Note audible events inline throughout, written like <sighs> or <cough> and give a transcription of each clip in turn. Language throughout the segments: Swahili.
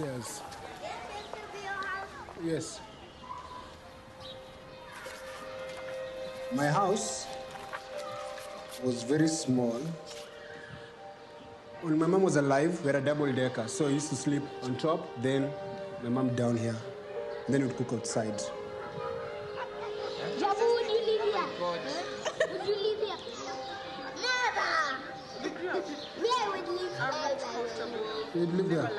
upstairs. Yes. My house was very small. When my mom was alive, we had a double decker, so I used to sleep on top, then my mom down here. Then we'd cook outside. Jabu, would you live here? Huh? Would you live here? Never. Where would live here? You'd live there.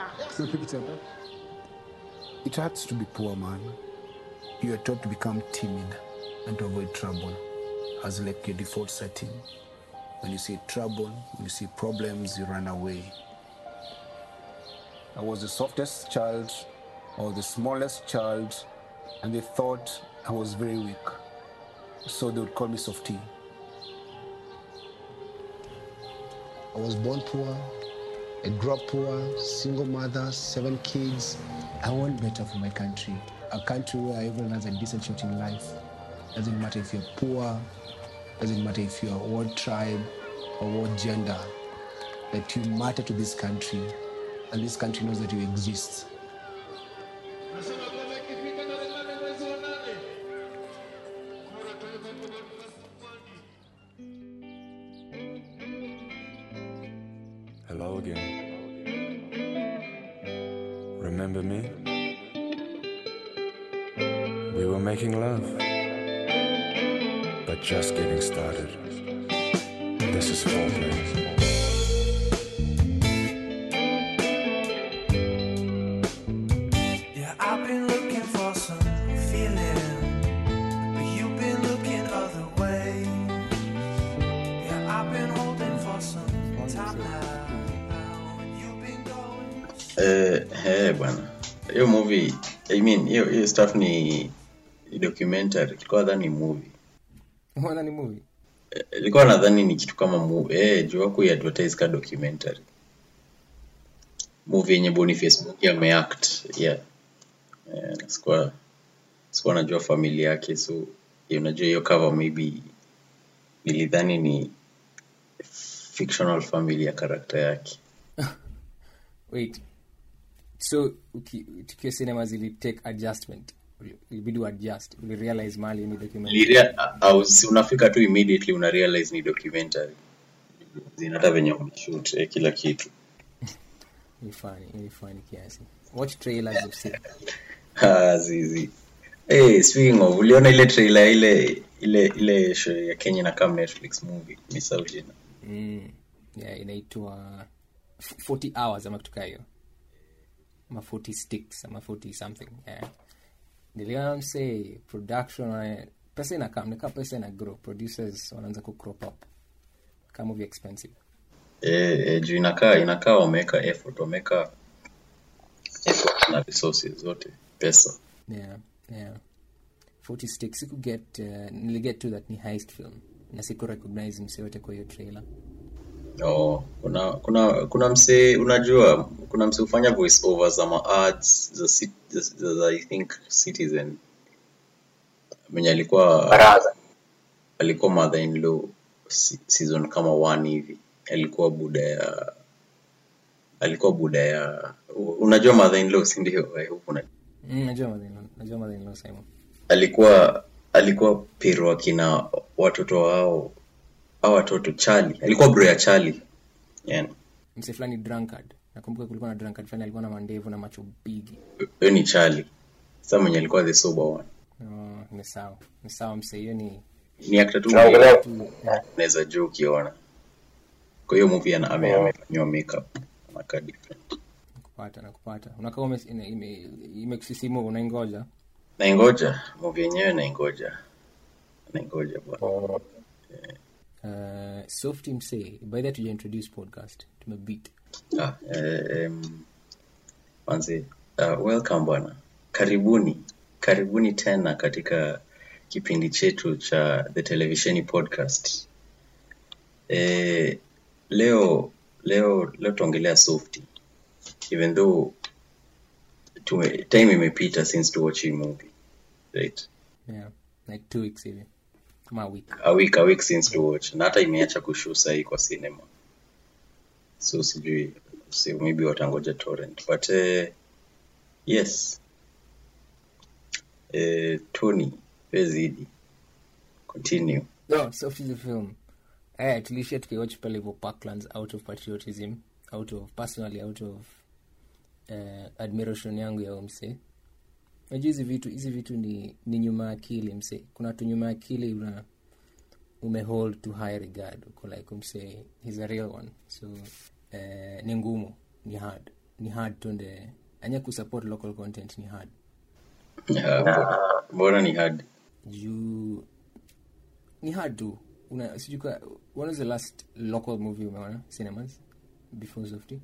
It hurts to be poor, man. You are taught to become timid and to avoid trouble as like your default setting. When you see trouble, when you see problems, you run away. I was the softest child, or the smallest child, and they thought I was very weak. So they would call me softy. I was born poor, I grew up poor, single mother, seven kids. I want better for my country. A country where everyone has a decent shot in life. Doesn't matter if you're poor, doesn't matter if you're what tribe or what gender. That you matter to this country, and this country knows that you exist. Eh, bwana. Hiyo movie I mean hiyo hiyo stuff ni documentary. Ilikuwa nadhani ni movie. Unaona ni movie? Eh, ilikuwa nadhani ni kitu kama movie eh juu wako advertise ka documentary. Movie yenye Boniface Mugi ameact yeah. Eh, sikuwa sikuwa najua familia yake so unajua hiyo cover maybe nilidhani ni fictional family ya karakta yake. <laughs> Wait. So tukio sinema cinema adjustment. Ilibidi uadjust. ulirealize mali ni documentary. Si unafika tu immediately una realize ni documentary zinata venye wameshoot eh, kila kitu <laughs> Ni funny, ni funny kiasi. Watch trailers of seen. <laughs> Ah, zizi hey, speaking of uliona ile trailer ile ile ile show ya Kenya na kama Netflix movie nisahau jina Mm. Yeah, inaitwa 40 hours ama kitu kaa hiyo. Ama 40 sticks ama 40 something. Yeah. Niliona mse production pesa inakam, nika pesa ina grow. Producers wanaanza ku crop up. Kama vya expensive. eh, eh, juu inakaa inakaa wameweka effort wameweka effort na resources zote pesa Yeah, yeah. 40 sticks siku get uh, niliget to that ni heist film na siku recognize mse yote kwa hiyo trailer oh, kuna kuna kuna msee unajua kuna msee hufanya voice over za ma ads za, za, za, za I think Citizen. Mwenye alikuwa Baraza. alikuwa mother in law si- season kama one hivi. Alikuwa buda ya alikuwa buda ya unajua mother in law si ndio? I hope una- mm, najua madhino najua madhino Simon. Alikuwa alikuwa pero akina watoto wao au watoto chali alikuwa bro ya chali yani. Mse fulani drunkard. Nakumbuka kulikuwa na drunkard fulani alikuwa na mandevu na macho bigi. Hiyo ni chali sasa mwenye alikuwa the sober one. Oh, ni sawa. Ni sawa mse hiyo ni ni actor tu naweza juu ukiona. Kwa hiyo movie ana ame- amefanywa makeup anakaa different. Nakupata nakupata. Unakaa ume- ime- ime- imekusisimua unaingoja? Naingoja. Movie yenyewe naingoja. Naingoja bwana uh, softy mse by that tuja introduce podcast. Tumebeat Ah, eh, um, manzi uh, welcome bwana. Karibuni. Karibuni tena katika kipindi chetu cha the televisheni podcast. Eh, leo leo leo tuongelea softy. Even though tume, time imepita since to watch movie right? Yeah like two weeks hivi kama a week. A week a week since to watch na hata imeacha kushow sahii kwa cinema. So sijui si maybe watangoja torrent. But uh, yes. Uh, tony pezidi. continue. No so the film. Eh tulishia tukiwatch pale hivyo parklands out of patriotism out of personally out of uh, admiration yangu ya mse najua hizi vitu hizi vitu ni ni nyuma akili mse. Kuna tu nyuma akili una umehold to high regard. Uko like umse he's a real one. So uh, ni ngumu ni hard. Ni hard tunde anya kusupport local content ni hard. Yeah, mbona- mbona ni hard. Juu ni hard tu. Una sijuka when was the last local movie umeona? Cinemas? Before softy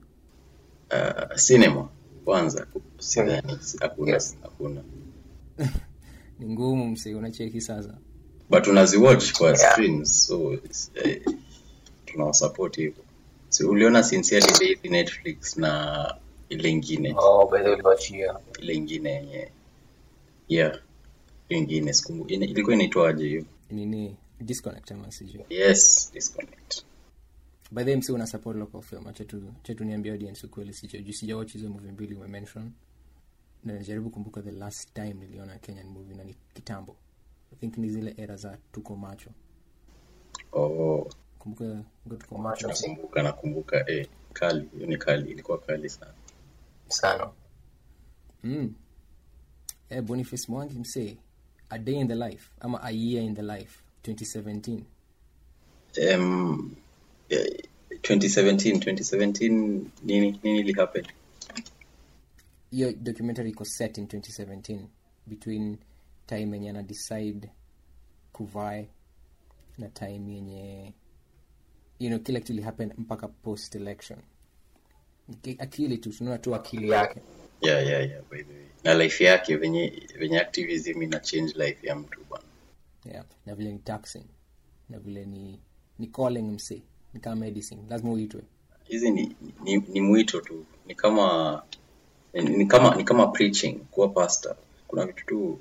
uh, cinema kwanza sidhani hakuna hakuna. <laughs> Ni ngumu mse unacheki sasa. But unaziwatch kwa Yeah. streams so it's, eh, tunawasupport hivyo. Si uliona sincerely Daisy netflix na ile ingine? Oh, by the way, uliwachia. ile ingine yenye yeah ingine sikumbu ilikuwa inaitwaje hiyo? Nini? Disconnect ama sijui? Yes disconnect by the way una support local film. Chetu chetu niambia audience ukweli. Sicho juu sijawatch hizo movie mbili umemention na najaribu kumbuka the last time niliona kenyan movie na ni kitambo. I think ni zile era za tuko macho. Oh. Kumbuka tuko Macho. Nakumbuka nakumbuka eh kali. Hiyo ni kali ilikuwa kali sana. Sana. Mm. eh, boniface mwangi msee. A day in the life ama a year in the life 2017 um, 2017 2017 nini nini ili hiyo documentary iko set in 2017 between time yenye ana decide kuvae na time yenye you know kila kitu happen mpaka post election akili tu tunaona tu akili yake. Yeah yeah yeah by the way. Na life yake venye venye activism ina change life ya mtu bwana. Yeah. na vile ni taxing na vile ni ni calling msee ni kama medicine. Lazima uitwe. Hizi ni, ni, ni mwito tu. Ni kama ni, kama ni kama preaching kuwa pastor. Kuna vitu tu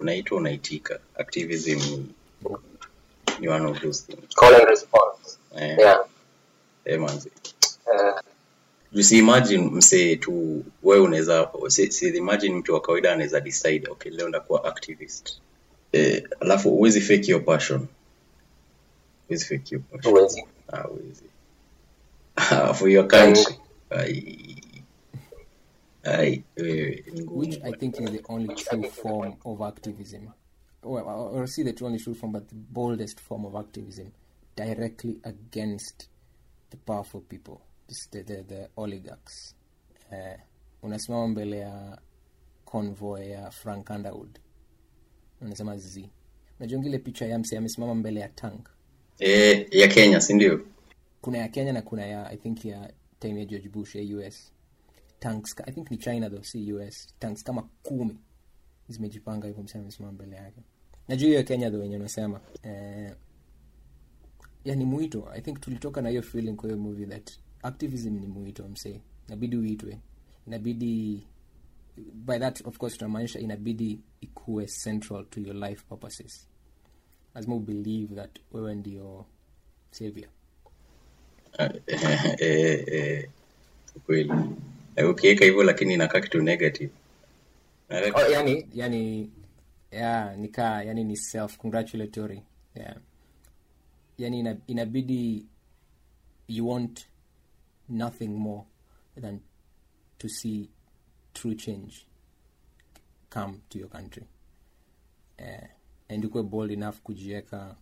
unaitwa unaitika. Activism ni, ni one of those things. Call and response. Eh, yeah. Eh, manzi uh, Juu si imagine msee tu wewe unaweza si, si imagine mtu wa kawaida anaweza decide okay leo ndakuwa activist. Eh, alafu huwezi fake your passion. Huwezi fake your passion. Huwezi for your country ai ai wewe which I think is the only true form of activism. Well, or or see the only true form, but the boldest form of activism, directly against the powerful people, the, the, the oligarchs. Uh, unasimama mbele ya convoy ya Frank Underwood, unasema z. Unajua ngile picha ya mse amesimama mbele ya tank eh, ya Kenya sindio kuna ya kenya na kuna ya i think ya time ya george bush ya tanks i think ni china though si us tanks kama kumi zimejipanga hivyo msema mesimama mbele yake. Najua hiyo kenya though wenye unasema eh, yani mwito. I think tulitoka na hiyo feeling kwa hiyo movie that activism ni mwito msee. Inabidi uitwe. Inabidi by that of course tunamaanisha inabidi ikuwe central to your life purposes lazima ubelieve that wewe ndio savior. Eh, eh, eh, kweli. Ukiweka hivyo lakini inakaa kitu negative. Oh, yani yani yeah, nika yani ni self congratulatory yeah. yani inabidi you want nothing more than to see true change come to your country. Eh, and ukuwe bold enough kujieka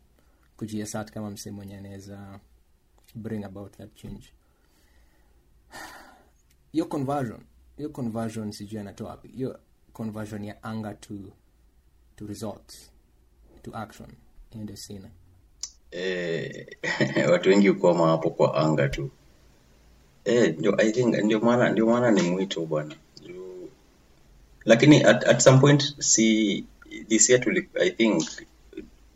kujiesat kama msee mwenye anaweza bring about that change. <sighs> Hiyo conversion hiyo conversion sijui anatoa wapi. Hiyo conversion ya anger to to results to action. Ende sina. Eh, <laughs> watu wengi ukoma hapo kwa anga tu. Eh, ndio i think ndio maana ndio maana ni mwito bwana. Lakini at, at some point si this year tuli, i think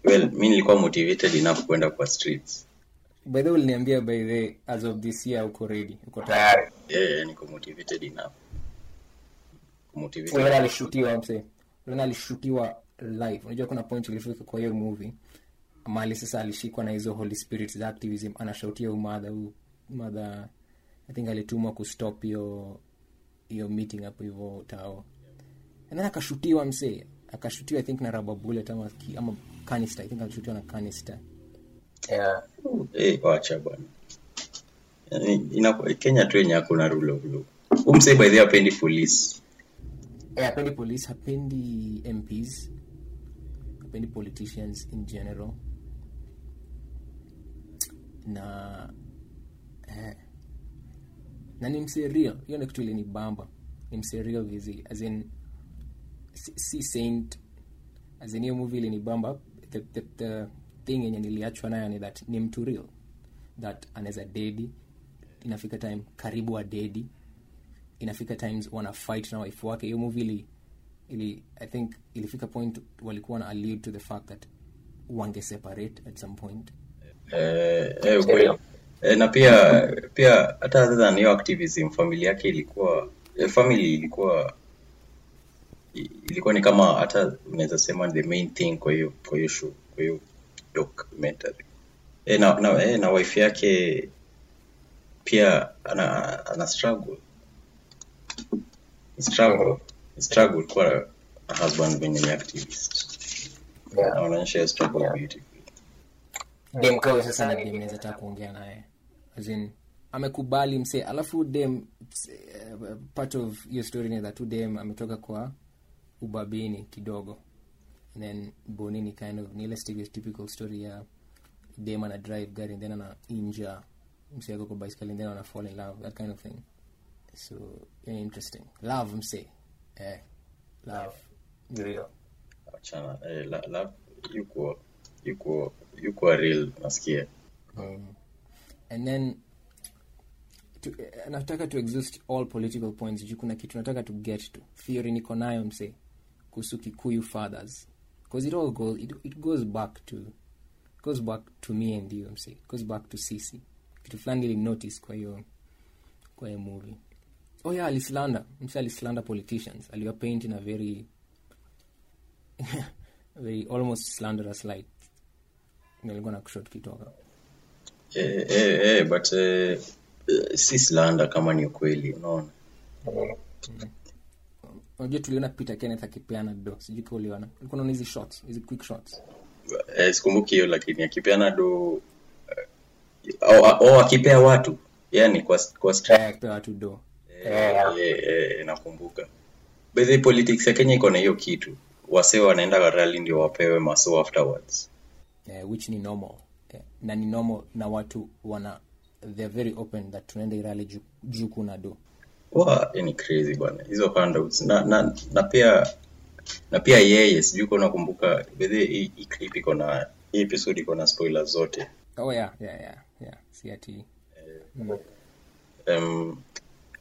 well mi nilikuwa motivated enough kwenda kwa streets. By the way uliniambia by the as of this year uko ready uko tayari. Yeah, yeah, niko motivated enough. Motivated motivated alishutiwa mse uliona alishutiwa live. Unajua kuna point ilifika kwa hiyo movie mali sasa alishikwa na hizo holy spirit za activism anashautia umadha huu madha i think alitumwa kustop hiyo hiyo meeting hapo hivyo tao and then akashutiwa msee akashutiwa i think na rubber bullet ama, ama canister. I think alishutiwa na canister. Yeah. Eh, wacha bwana. Yaani, kenya tu yenye hakuna rule of law. Umsee by the hapendi police. Eh, hapendi police hapendi mps hapendi politicians in general. Na eh, na ni mserio, hiyo ni kitu ilinibamba ni msee real vizi as in si, si saint as in hiyo movie ilinibamba the, the, the thing yenye niliachwa nayo ni that ni mtu real that anaweza dedi inafika time karibu adedi inafika times wana fight na wife wake. Hiyo movie ili, ili i think ilifika point walikuwa na allude to the fact that wange separate at some point. Eh, eh, ukweli. eh, na pia pia hata other than hiyo activism family yake ilikuwa eh, family ilikuwa ilikuwa ni kama hata unaweza sema the main thing kwa hiyo kwa hiyo show kwa hiyo documentary. E, na, na, e, na wife yake pia ana, ana struggle. Struggle struggle kwa a husband mwenye ni activist. Yeah. anaonyesha hiyo struggle Yeah. beautifully. Dem kawe sasa na dem naweza taka kuongea naye. As in amekubali msee. Alafu dem uh, part of hiyo story ni that tu dem ametoka kwa ubabini kidogo. And then bonini kind of ni ile typical story ya dem ana drive gari and then ana inja msee ako kwa bicycle and then ana fall in love that kind of thing. So yeah, interesting. Love mse eh love. Ndio. Achana eh, la, la, yuko yuko yuko real nasikia. And then to, eh, nataka to exhaust all political points. Juu kuna kitu nataka to get to. Theory niko nayo mse kuhusu kikuyu fathers. Because it all goes, it, it goes back to goes back to me and you mse goes back to sisi. Kitu fulani ili notice kwa hiyo kwa hiyo movie. Oh yeah alislander mse alislander politicians. Aliwapaint in a very <laughs> very almost slanderous light. Nilikuwa na kushot kitoka. Eh, eh, eh, but eh, eh, si slander kama ni ukweli unaona unajua tuliona peter kenneth akipeana do. Sijui ka uliona. Ulikuwa unaona hizi shots hizi quick shots. Eh, sikumbuki hiyo lakini akipeana do eh, au, au akipea watu yani kwa, kwa street akipea watu do. Yeah. eh, eh, nakumbuka. By the politics ya kenya iko na hiyo kitu. Wasee wanaenda rally ndio wapewe maso afterwards. Eh, which ni normal. Eh, na ni normal na watu wana they're very open that tunaenda irali juu, juu kuna do wa ni crazy bwana. Hizo handouts na, na, na pia na pia yeye sijui kuwa unakumbuka bedhe hii clip iko na hii episode iko na spoiler zote. Oh yeah yeah yeah yeah. Si mm. um,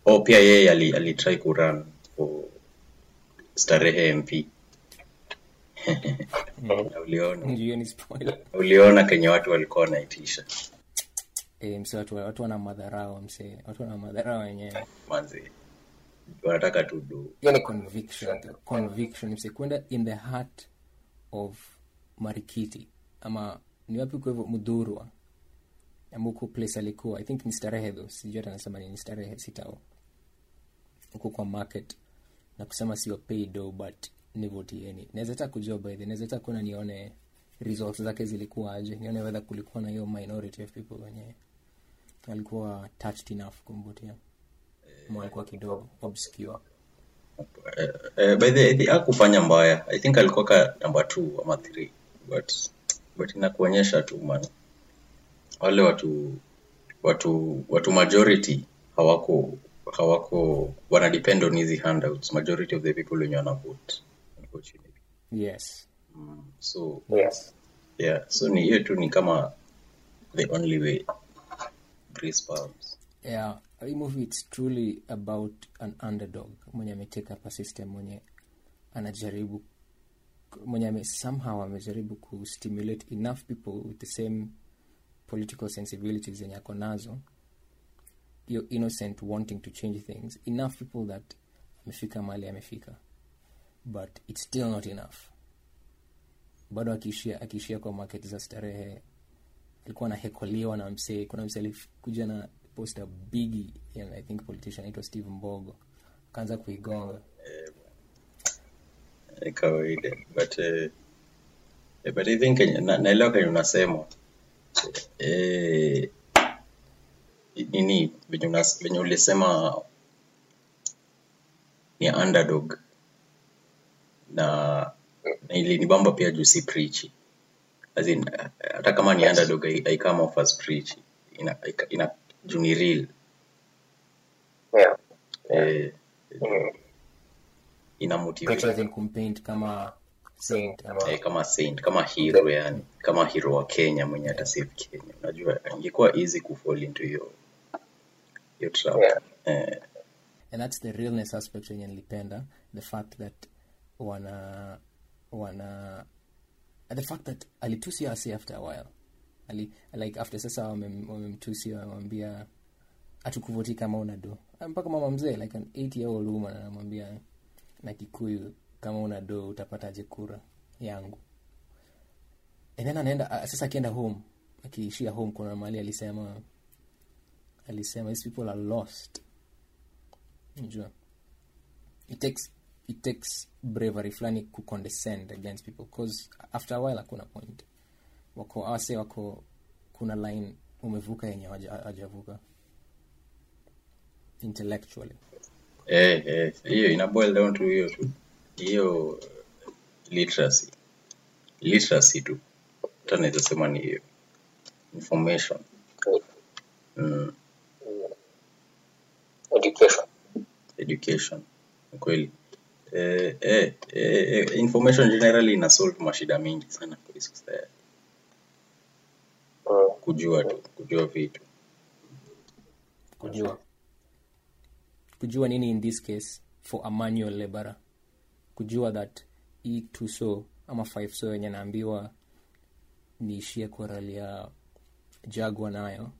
oh pia yeye ali, ali kuran for starehe mp <laughs> uliona? Ni spoiler. Uliona kenye watu walikuwa wanaitisha eh, mse watu, watu wana madharau mse watu wana madharau wenyewe. Wanataka tudu Hiyo ni conviction conviction mse kwenda in the heart of marikiti. Ama ni wapi kwa hivyo mudhurwa ambuko place alikuwa? I think ni starehe tho sijui hata nasema ni starehe sitao. Huko kwa market. Na kusema sio pay do but nivotieni naweza hata kujua by the naweza hata kuna nione results zake zilikuwa aje. Nione whether kulikuwa na hiyo minority of people wenye walikuwa touched enough kumvutia. Alikuwa kidogo obscure. Eh, eh, by the way hakufanya mbaya. I think alikuwa ka number t ama three. But but inakuonyesha tu man. Wale watu watu watu majority hawako hawako wana depend on hizi handouts. Majority of the people wenye wana vote unfortunately yes. So Yes. yeah so ni hiyo tu ni kama the only way grace yeah hii movie it's truly about an underdog mwenye ameteka up a system mwenye anajaribu mwenye ame, somehow amejaribu kustimulate enough people with the same political sensibilities zenye ako nazo. Hiyo innocent wanting to change things. Enough people that amefika mali amefika but it's still not enough. Bado akiishia akiishia kwa market za starehe alikuwa anahekoliwa na msee kuna msee alikuja na poster bigi i think politician anaitwa steve mbogo. Akaanza kuigonga. Ni eh, eh, I think kenye- unasema. Eh, nini venye ulisema ni underdog. Na, na ilinibamba pia juu si preachy as in hata kama ni underdog I, I come off as preachy ina, ina juu ni real. Yeah. eh, Mm. ina motivate. Kumpaint kama saint ama eh, kama saint kama hero yani. Kama hero wa Kenya mwenye atasave Kenya. Unajua ingekuwa easy kufall into hiyo hiyo trap. Yeah. eh, and that's the realness aspect yenye nilipenda. The fact that wana wana the fact that alitusia asi after a while. Ali, like after sasa wamem- wamemtusia wamwambia atukuvoti kama una do. Mpaka mama mzee like an 8 year old woman anamwambia na kikuyu kama una do utapataje kura yangu? And then anaenda ah, sasa akienda home akiishia home kuna mahali alisema alisema these people are lost. Unajua? It takes it takes bravery fulani kucondescend against people cause after a while hakuna point. Wako awase wako kuna line umevuka yenye hawaja- hawajavuka. Intellectually. Eh, eh, hiyo ina boil down to hiyo tu. Hiyo literacy. Literacy tu. Hata naweza sema ni hiyo. Information. Mm, Education. education. Kweli eh, eh, eh, eh, information generally ina solve mashida mingi sana kwa kujua tu kujua vitu. Kujua. Kujua nini in this case for a manual laborer? Kujua that e two so ama five so yenye naambiwa niishie kuralia jagwa nayo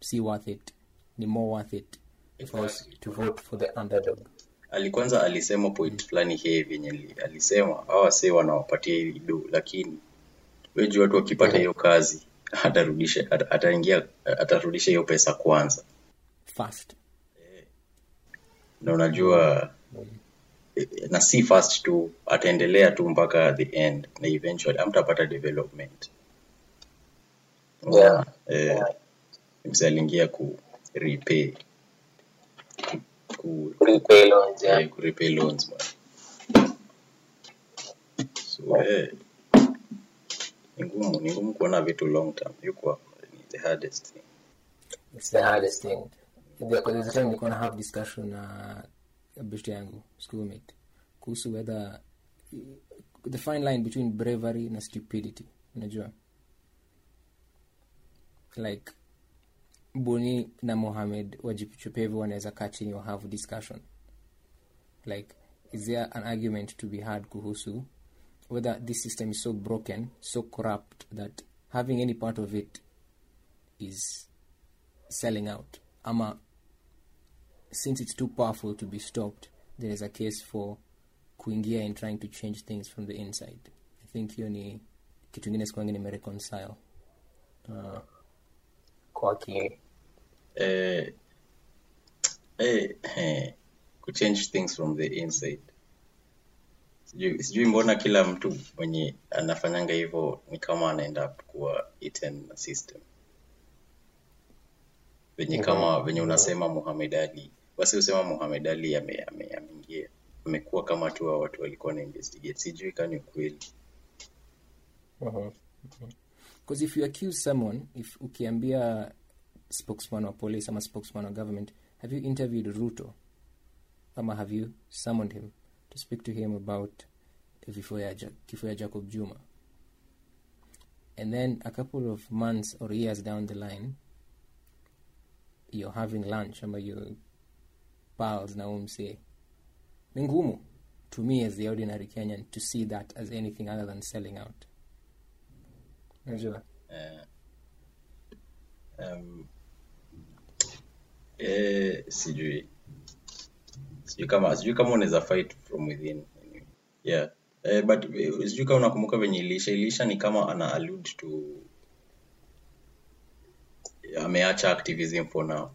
si worth it. Ni more worth it for us to vote for the underdog alikwanza alisema point fulani ali- alisema hawa wasee wanawapatia hii do lakini weju watu wakipata hiyo kazi <laughs> atarudisha ataingia atarudisha hiyo pesa kwanza fast na unajua eh, na si fast tu ataendelea tu mpaka the end na eventually amtapata development Yeah. eh, yeah. aliingia ku repay ku, Repay loans, yeah. repay loans man. so ni ngumu ni ngumu kuona vitu long term. Yuko the hardest thing. It's the hardest thing. Because there's a time nilikuwa na have discussion na best yangu schoolmate kuhusu whether the fine line between bravery na stupidity unajua? Like boni na mohamed wajichopevu wanaweza kaa chini wa have discussion. Like is there an argument to be had kuhusu whether this system is so broken so corrupt that having any part of it is selling out? Ama since it's too powerful to be stopped there is a case for kuingia in trying to change things from the inside. I think hiyo ni kitu ingine sikuangi nimereconcile. Uh, Kwa akili. eh, eh, eh, kuchange things from the inside. Sijui sijui mbona kila mtu mwenye anafanyanga hivyo ni kama anaenda kuwa eaten na system. Venye kama venye unasema Muhammad Ali basi usema Muhammad Ali ame- ame- ameingia amekuwa kama tu hao watu walikuwa na investigate. Sijui kani ukweli. Mhm. because if you accuse someone if ukiambia spokesman wa police ama spokesman wa government. Have you interviewed ruto? Ama have you summoned him to speak to him about vifo ya kifo ya jacob juma? And then a couple of months or years down the line you're having lunch ama your pals na umse ni ngumu to me as the ordinary kenyan to see that as anything other than selling out. Unajua. Eh, um, eh, sijui. Sijui kama sijui kama unaweza fight from within. Yeah. Eh, but eh, sijui kama unakumbuka venye ilisha ilisha ni kama ana allude to ameacha activism for now.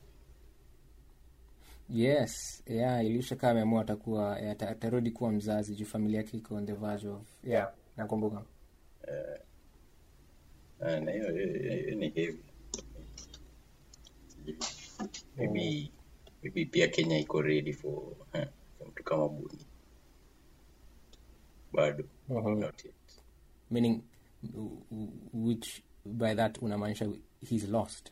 Yes. Yeah ilisha kama ameamua atakuwa eh, atarudi kuwa mzazi. Juu familia yake iko on the verge of yeah nakumbuka. Eh, na hiyo hiyo- hiyo ni heavy maybe maybe pia kenya iko ready for, eh, for mtu kama buni bado Mhm. not yet. meaning which by that unamaanisha he's lost?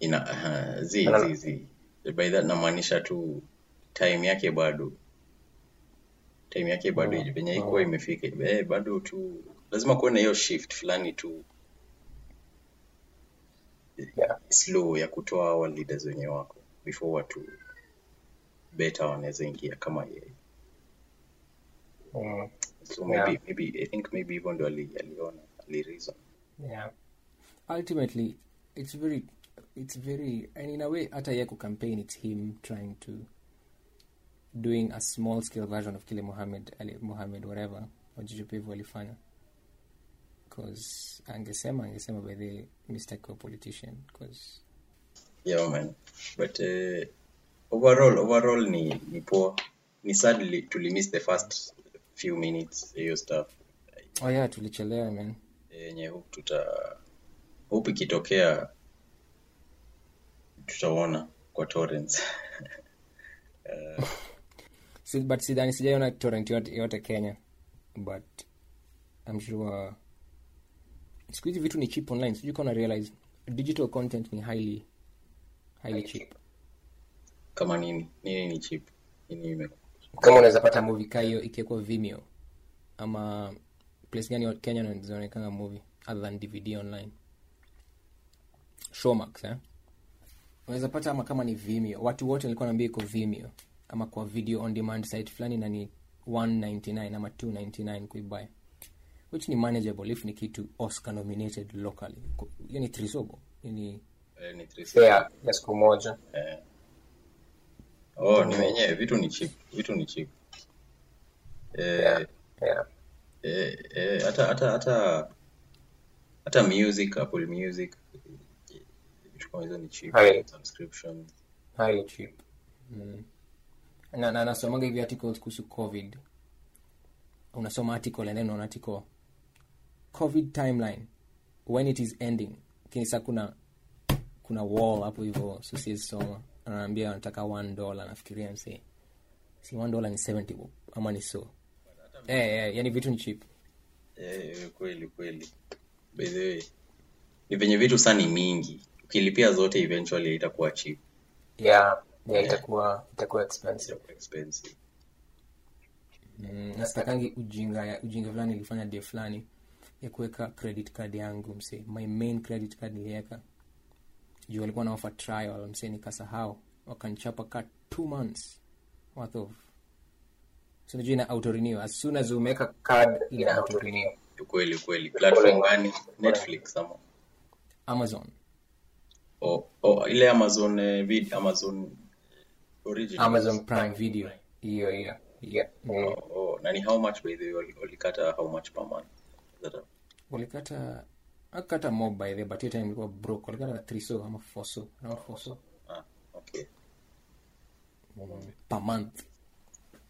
Ina uh, zi zi zi. By that namaanisha tu time yake bado. Time yake bado oh, venye ikuwa imefika. Eh, bado tu lazima kuwe na hiyo shift fulani tu Yeah. slow ya kutoa hawa leaders wenye wako before watu beta wanaweza ingia kama yeye Mm. so Yeah. maybe maybe i think maybe hivyo ndo aliona alireason yeah ultimately it's very it's very and in a way hata ye campaign it's him trying to doing a small scale version of kile mohammed ali mohammed whatever wajijupevu walifanya cause angesema angesema by the mistake of politician cause yeah man. But uh, overall overall ni ni poor. Ni sadly tulimiss the first few minutes hiyo stuff. Oh yeah tulichelewa man. Yenye hope tuta hope ikitokea tutaona kwa torrents. <laughs> Uh, <laughs> but sidhani sijaiona torrent yote, yote kenya but i'm sure siku hizi vitu ni cheap online sijui kama realize digital content ni highly highly cheap. Kama nini nini ni cheap. Nini ime kama unaweza pata movie kaa hiyo ikiwekwa vimeo ama place gani wa- kenya zinaonekana movie other than dvd online. Showmax eh? unaweza pata ama kama ni vimeo. Watu wote walikuwa naambia iko vimeo ama kwa video on demand site fulani na ni 199 ama 299 kuibuy which ni manageable if ni kitu oscar nominated locally hiyo ni trisobo ni eh, ni 360. Fair ya siku moja Eh. oh ni wenyewe vitu ni cheap vitu ni cheap eh, Yeah. yeah. eh, eh, hata hata hata hata music apple music vitu kama hizo ni cheap Hai. subscription highly cheap na, na nasomaga hivi articles kuhusu covid unasoma article and then unaona article covid timeline when it is ending. Lakini sa kuna kuna wall hapo hivyo so siwezi soma. Anaambia anataka one dollar nafikiria msee si one dollar ni 70 bob, ama ni so. Eh, eh, yani vitu ni cheap. Eh, kweli kweli. By the way ni venye vitu saa ni mingi. Ukilipia zote eventually itakuwa cheap. Yeah yeah itakuwa itakuwa expensive. Itakuwa expensive. Mm, nasitakangi ujinga ujinga fulani ilifanya de fulani ya kuweka credit card yangu msee. My main credit card niliweka. Juu walikuwa na offer trial mse, nikasahau. Wakanchapa ka two months worth of so najua ina auto renew as soon as umeweka card ina auto renew kweli kweli. Platform gani? Netflix ama? Amazon. Oh, oh, ile amazon eh, vid amazon original. Amazon prime video. Hiyo hiyo yeah oh, oh, na ni how much by the way wali- walikata how much per month walikata akata mob by the but hiyo time ilikuwa broke. Walikata three so ama four so around four so ah, okay. Per month.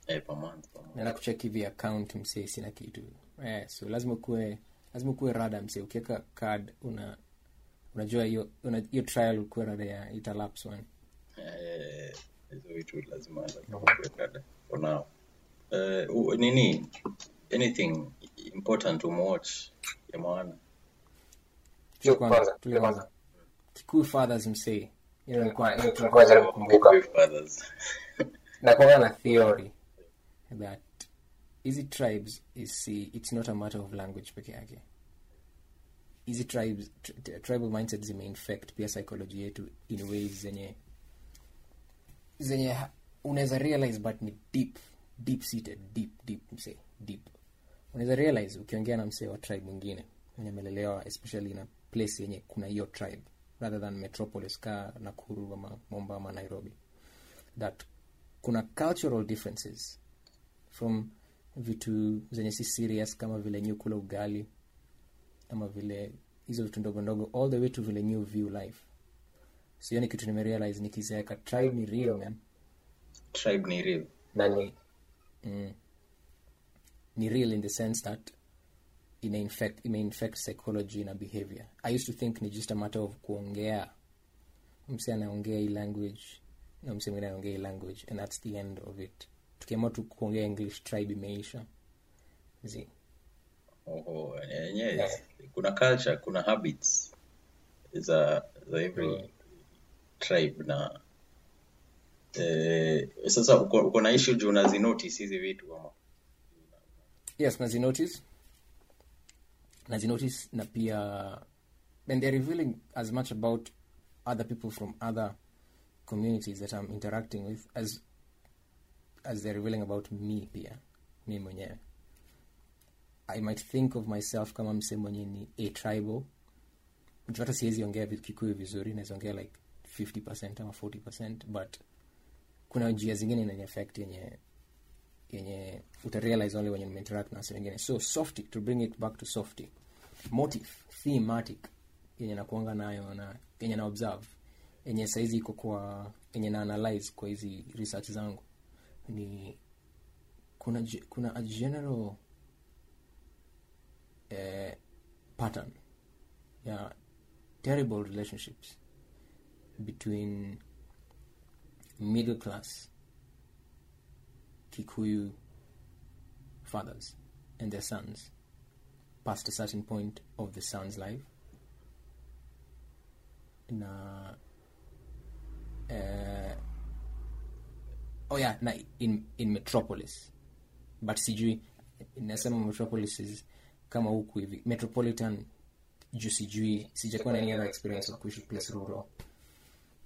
Eh, per month per month. Naenda kucheck hivi account msee sina kitu. Eh, so lazima ukuwe lazima ukuwe rada msee. Ukiweka card una unajua hiyo una- hiyo trial ukuwe rada ya italaps one. Eh, hizo vitu lazima lazima kuweka for now. Uh, nini anything important to watch ya maana kikuyu fathers msee <laughs> nakuanga na theory that hizi tribes is it's not a matter of language peke yake. Hizi tribes tri- tribal mindset zimeinfect pia psychology yetu in ways zenye zenye unaweza realize but ni deep deep seated deep deep msee deep unaweza realize ukiongea na msee wa tribe mwingine mwenye amelelewa especially na place yenye kuna hiyo tribe rather than metropolis ka nakuru ama momba ama nairobi that kuna cultural differences from vitu zenye si serious kama vile nyu kula ugali ama vile hizo vitu ndogo ndogo all the way to vile new view life. Siyo ni kitu nimerealize nikizeeka. Tribe ni real man. Tribe ni real. Na ni ni real in the sense that ina infect, ime infect psychology na behavior. I used to think ni just a matter of kuongea. Mse anaongea hii language na mse mwingine anaongea hii language and that's the end of it. Tukiamua tu kuongea english tribe imeisha. Zi. Oho, yeah. kuna culture kuna habits za za every tribe na eh, sasa uko, uko na issue juu unazinotice hizi vitu ama yes nazinotice nazinotice na pia and they're revealing as much about other people from other communities that i'm interacting with as as they're revealing about me pia mi mwenyewe. I might think of myself kama mse mwenye ni a tribal. Juu hata siwezi ongea kikuyu vizuri naweza like 50 ama 40 but kuna njia zingine inani affect yenye yenye utarealize only when you interact na wengine. So softy to bring it back to softy. Motive thematic yenye nakuanga nayo na yenye na observe yenye saizi iko kwa yenye na analyze kwa hizi research zangu. Ni kuna kuna a general eh, pattern ya terrible relationships between middle class Kikuyu fathers and their sons past a certain point of the son's life. Na uh, oh yeah, na in in Metropolis, but sijui nasema Metropolis is kama huku hivi metropolitan juu sijui sijakuwa na any other experience of kuishi place rural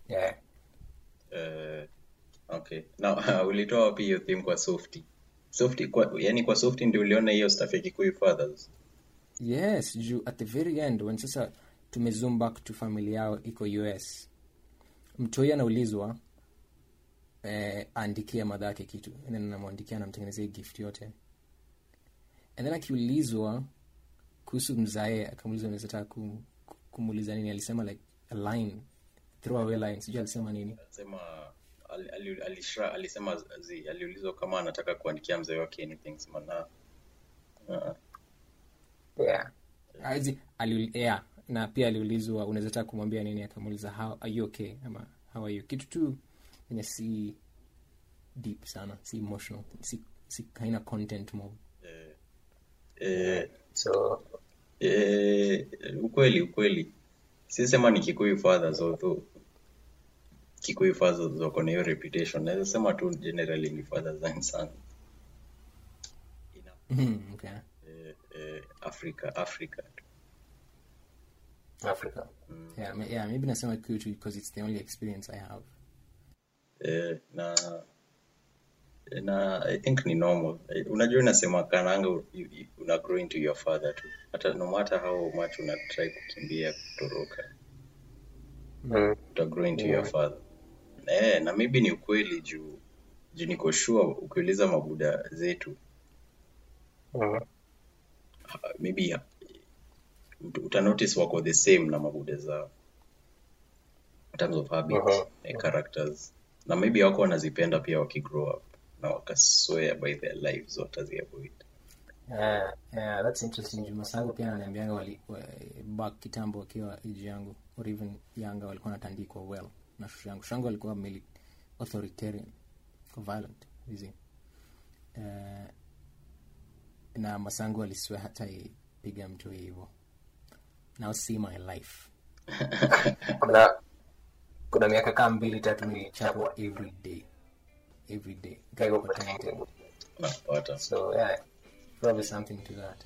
yeah. eh, okay. Uh, <laughs> ulitoa wapi hiyo theme kwa softy? Softy kwa, yani kwa softy ndio uliona hiyo stuff ya Kikuyu fathers? Yes juu at the very end when sasa tumezoom back to family yao iko us mtoi anaulizwa eh, aandikia madha yake kitu and then anamwandikia anamtengenezea gift yote. And then akiulizwa kuhusu mzae akamuuliza unaweza kumuuliza nini? Alisema like a line throw away line sijui alisema nini alisema ali, ali, alishra, alisema zi, aliulizwa kama anataka kuandikia mzee wake anything sema na uh, Yeah. Azi, aliul, yeah, na pia aliulizwa unaweza taka kumwambia nini? Akamuuliza how are you okay? Ama how are you? Kitu tu enye si deep sana si emotional si, si haina content mode eh, So eh, ukweli ukweli. Sisema ni Kikuyu fathers although Kikuyu fathers wako na hiyo reputation. Naweza sema tu generally ni fathers and sons. <laughs> Okay. eh, eh, Africa Africa. Tu Africa. yeah, yeah, maybe nasema kitu because it's the only experience i have. Eh, na na I think ni normal. Unajua unasema kananga una grow into your father tu hata no matter how much una try kukimbia kutoroka Mm. uta grow into your father eh, na maybe ni ukweli juu juu niko sure ukiuliza mabuda zetu. Uh, ha- maybe ha- uta notice wako the same na mabuda zao. In terms of habits -huh. eh, characters. Na maybe wako wanazipenda pia wakigrow up na wakaswear by their lives wataziavoid yeah, yeah, that's interesting. Juu masango pia ananiambianga wali back kitambo wakiwa age yangu or even yanga walikuwa natandikwa well na shushu yangu. Shushu alikuwa mili authoritarian violent hizi uh, na masango aliswe hata ipiga mtu hivyo. Now see my life. <laughs> Kuna kuna miaka kama mbili tatu nilichapwa every day. Every day. So yeah. probably something to that.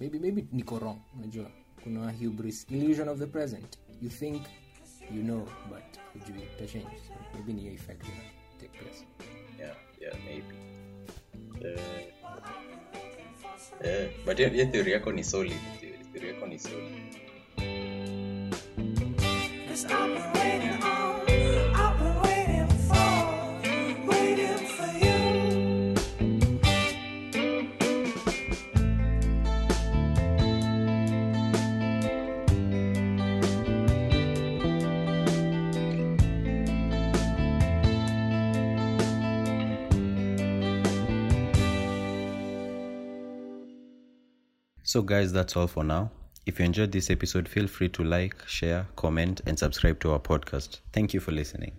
Maybe maybe niko wrong unajua. Kuna hubris illusion of the present. You think you know but hujui ita change? So maybe ni hiyo effect ina take place. Yeah, yeah, maybe. Eh, eh, but hiyo hiyo theory yako ni solid theory theory yako ni solid Cause I've been waiting on, So, guys, that's all for now. If you enjoyed this episode, feel free to like, share, comment, and subscribe to our podcast. Thank you for listening.